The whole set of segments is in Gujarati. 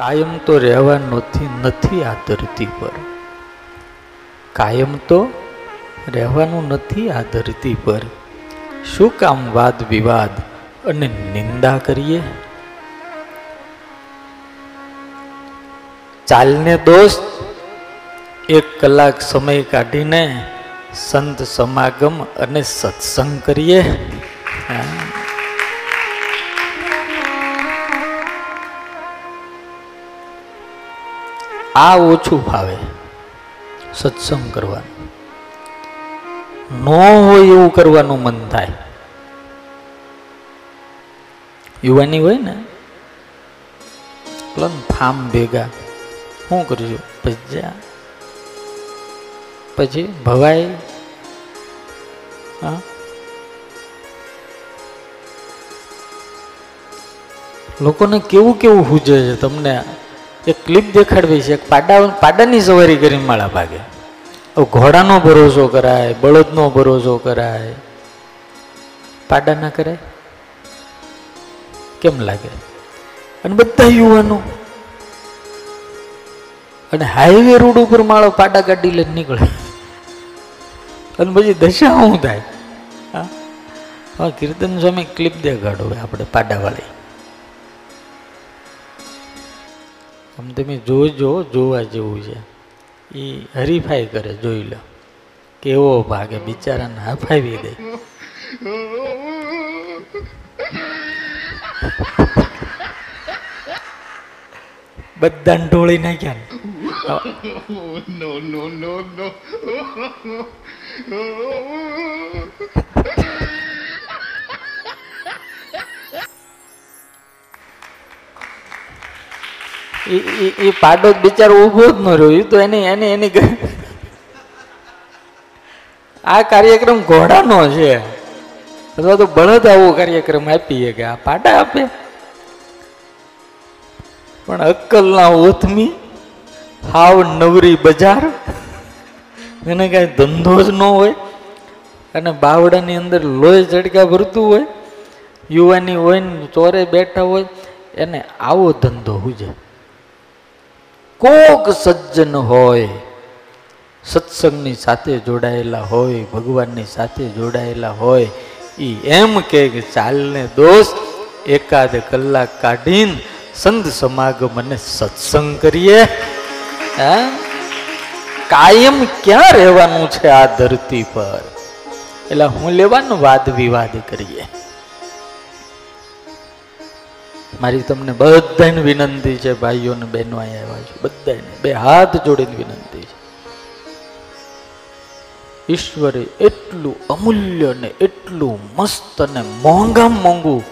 કાયમ તો રહેવાનું નથી આ ધરતી પર. કાયમ તો રહેવાનું નથી આ ધરતી પર. શું કામ વાદ વિવાદ અને નિંદા કરીએ? ચાલને દોસ્ત, એક કલાક સમય કાઢીને સંત સમાગમ અને સત્સંગ કરીએ. હા. આ ઓછું ફાવે સત્સંગ કરવાનું. ન હોય એવું કરવાનું મન થાય. યુવાની હોય ને, પ્લન ફામ ભેગા. શું કરજો? ભજ્યા પછી ભવાઈ. હા. લોકોને કેવું કેવું હુજે છે તમને? એક ક્લિપ દેખાડવી છે પાડા પાડાની સવારી કરીને માળા ભાગે. ઘોડાનો ભરોસો કરાય, બળદનો ભરોસો કરાય. પાડા ના કરાય? કેમ લાગે? અને બધા યુવાનો. અને હાઈવે રોડ ઉપર માળો પાડા ગાડી લઈને નીકળે. અને પછી દશા શું થાય. હા? કીર્તન સ્વામી ક્લિપ દેખાડો આપણે પાડાવાળી આમ તમે જોજો જોવા જેવું છે. એ હરીફાઈ કરે, જોઈ લો. કેવો ભાગે, બિચારાને હફાવી દે. બધાને ઢોળી નાખ્યા ને. no. એ- પાડો બિચારો ઊભો જ ન રહ્યો. એ તો એની એની એની આ કાર્યક્રમ ઘોડાનો છે. અથવા તો બળદ આવો કાર્યક્રમ આપીએ કે આ પાડા આપે. પણ અક્કલના ઓથમી હાવ નવરી બજાર. એને કાંઈ ધંધો જ ન હોય. અને બાવડાની અંદર લોહી ઝડકા ભરતું હોય. યુવાની હોય ચોરે બેઠા હોય. એને આવો ધંધો હુજે. કોક સજ્જન હોય, સત્સંગની સાથે જોડાયેલા હોય, ભગવાનની સાથે જોડાયેલા હોય એ એમ કે ચાલને દોસ્ત, એકાદ કલાક કાઢીને સંત સમાગમ અને સત્સંગ કરીએ. હા? કાયમ ક્યાં રહેવાનું છે આ ધરતી પર? એટલે હું લેવાનું વાદ વિવાદ કરીએ. મારી તમને બધાને વિનંતી છે, ભાઈઓ ને બહેનો અહીંયા આવ્યા છે બધાને બે હાથ જોડીને વિનંતી છે. ઈશ્વરે એટલું અમૂલ્ય ને એટલું મસ્ત અને મોંઘા મોંઘું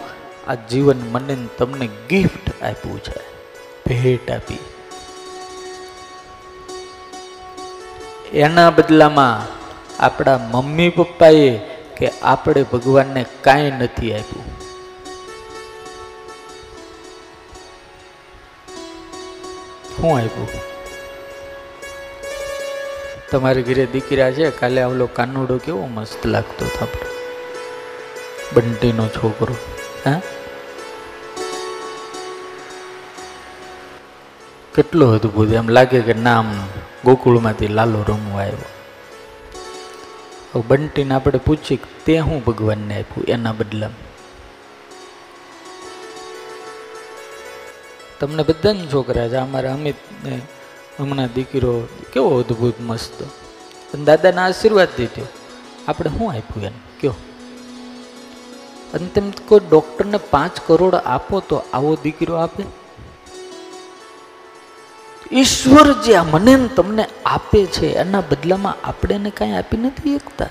આ જીવન મને તમને ગિફ્ટ આપ્યું છે. ભેટ આપી. એના બદલામાં આપણા મમ્મી પપ્પાએ કે આપણે ભગવાનને કાંઈ નથી આપ્યું. શું આપ્યું. તમારી ઘરે દીકરા છે, કાલે આવલો કાનુડો કેવો મસ્ત લાગતો હતો આપણે. બંટીનો છોકરો, હા? કેટલો અદભુત એમ લાગે કે નામ ગોકુળમાંથી લાલો રમવા આવ્યો. બંટીને આપણે પૂછીએ કે તે હું ભગવાનને આપ્યું, એના બદલામાં? તમને બધાને છોકરા છે, અમારા અમિતને હમણાં દીકરો કેવો અદ્ભુત મસ્ત. અને દાદાના આશીર્વાદ દીધો. આપણે શું આપ્યું એને? કયો? અને તેમ કોઈ ડૉક્ટરને પાંચ કરોડ આપો તો આવો દીકરો આપે? ઈશ્વર જે આ મને ને તમને આપે છે, એના બદલામાં આપણે એને કાંઈ આપી નથી શકતા.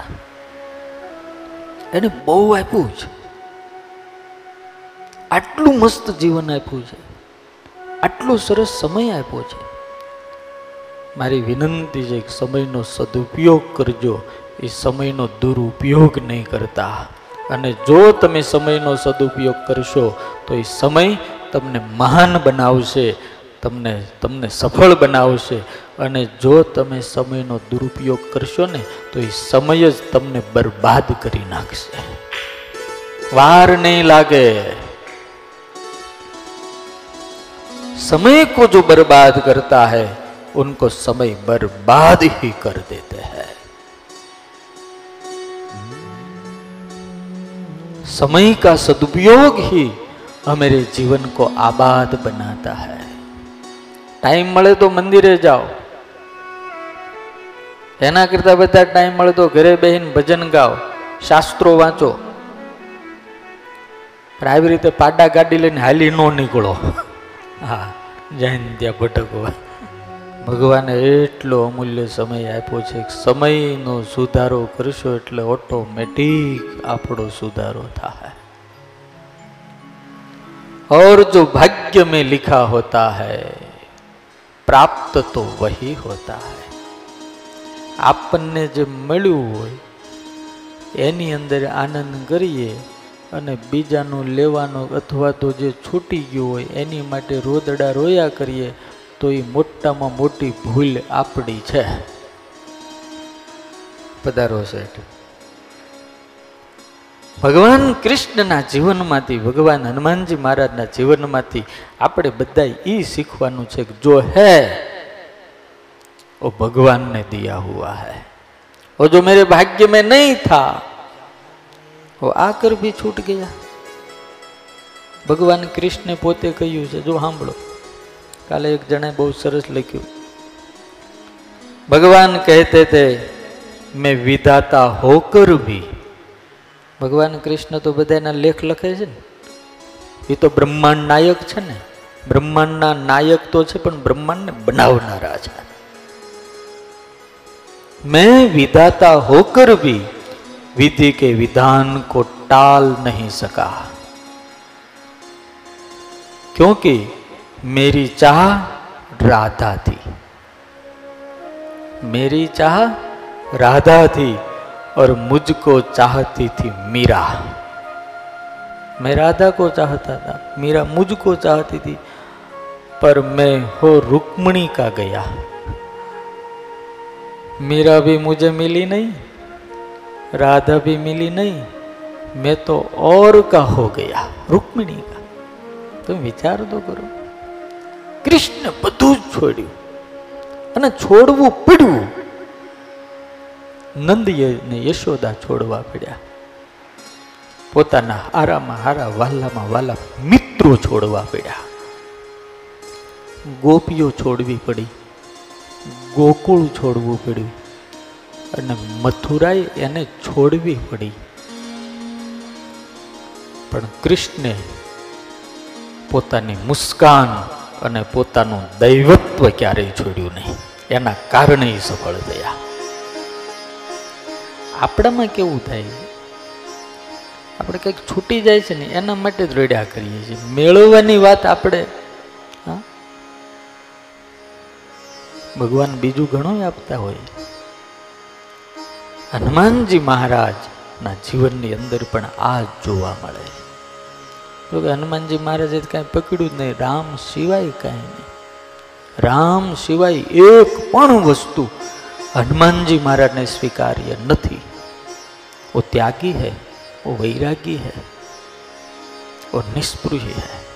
એને બહુ આપ્યું છે. આટલું મસ્ત જીવન આપ્યું છે. આટલો સરસ સમય આપ્યો છે. મારી વિનંતી છે કે સમયનો સદુપયોગ કરજો. એ સમયનો દુરુપયોગ નહીં કરતા. અને જો તમે સમયનો સદુપયોગ કરશો, તો એ સમય તમને મહાન બનાવશે, તમને તમને સફળ બનાવશે. અને જો તમે સમયનો દુરુપયોગ કરશો ને, તો એ સમય જ તમને બરબાદ કરી નાખશે. વાર નહીં લાગે. समय को जो बर्बाद करता है उनको समय बर्बाद ही कर देते हैं समय का सदुपयोग ही हमारे जीवन को आबाद बनाता है टाइम મળે તો મંદિરે જાઓ એના કરતા બધા ટાઈમ મળે તો ઘરે બેહીને ભજન ગાઓ શાસ્ત્રો વાંચો પણ આવી રીતે પાડા ગાડી લઈને હાલી ન નીકળો હા જૈન ત્યાં ભટકવા ભગવાને એટલો અમૂલ્ય સમય આપ્યો છે કે સમયનો સુધારો કરશો એટલે ઓટોમેટિક આપણો સુધારો થાય और जो भाग्य में लिखा होता है प्राप्त तो वही होता है આપણને જે મળ્યું હોય એની અંદર આનંદ કરીએ અને બીજાનું લેવાનું અથવા તો જે છૂટી ગયું હોય એની માટે રોદડા રોયા કરીએ, તો એ મોટામાં મોટી ભૂલ આપણી છે. પધારો શેઠ. ભગવાન કૃષ્ણના જીવનમાંથી, ભગવાન હનુમાનજી મહારાજના જીવનમાંથી આપણે બધા એ શીખવાનું છે કે જો હે, ઓ ભગવાનને દિયા હુઆ હૈ. ઓ જો મેરે ભાગ્ય મેં નહીં થા ઓ આકર બી છૂટ ગયા. ભગવાન કૃષ્ણે પોતે કહ્યું છે, જો સાંભળો, કાલે એક જણે બહુ સરસ લખ્યું. ભગવાન કહેતે તે, મેં વિધાતા હોકર બી ભગવાન કૃષ્ણ તો બધાના લેખ લખે છે ને. એ તો બ્રહ્માંડ નાયક છે ને. બ્રહ્માંડના નાયક તો છે, પણ બ્રહ્માંડને બનાવનારા છે. મેં વિધાતા હોકર બી विधि के विधान को टाल नहीं सका। क्योंकि मेरी चाह राधा थी। मेरी चाह राधा थी और मुझको चाहती थी मीरा। मैं राधा को चाहता था, मीरा मुझको चाहती थी, पर मैं हो रुक्मणी का गया। मीरा भी मुझे मिली नहीं। राधा भी मिली नहीं मैं तो और का हो गया रुक्मिणी का તમે વિચાર તો કરો કૃષ્ણ બધું જ છોડ્યું અને છોડવું પડ્યું નંદીએ ને યશોદા છોડવા પડ્યા પોતાના હારામાં હારા વાલામાં વાલા મિત્રો છોડવા પડ્યા ગોપીઓ છોડવી પડી ગોકુળ છોડવું પડ્યું અને મથુરાએ એને છોડવી પડી. પણ કૃષ્ણે પોતાની મુસ્કાન અને પોતાનું દૈવત્વ ક્યારેય છોડ્યું નહીં. એના કારણે સફળ થયા. આપણામાં કેવું થાય? આપણે કંઈક છૂટી જાય છે ને, એના માટે જ રડ્યા કરીએ છીએ. મેળવવાની વાત આપણે ભગવાન બીજું ઘણું આપતા હોય. હનુમાનજી મહારાજના જીવનની અંદર પણ આ જોવા મળે છે. તો કે હનુમાનજી મહારાજે કાંઈ પકડ્યું જ નહીં, રામ સિવાય કાંઈ નહીં. રામ સિવાય એક પણ વસ્તુ હનુમાનજી મહારાજને સ્વીકાર્ય નથી. ઓ ત્યાગી હૈ, ઓ વૈરાગી હૈ, ઓ નિષ્પૃહી હૈ.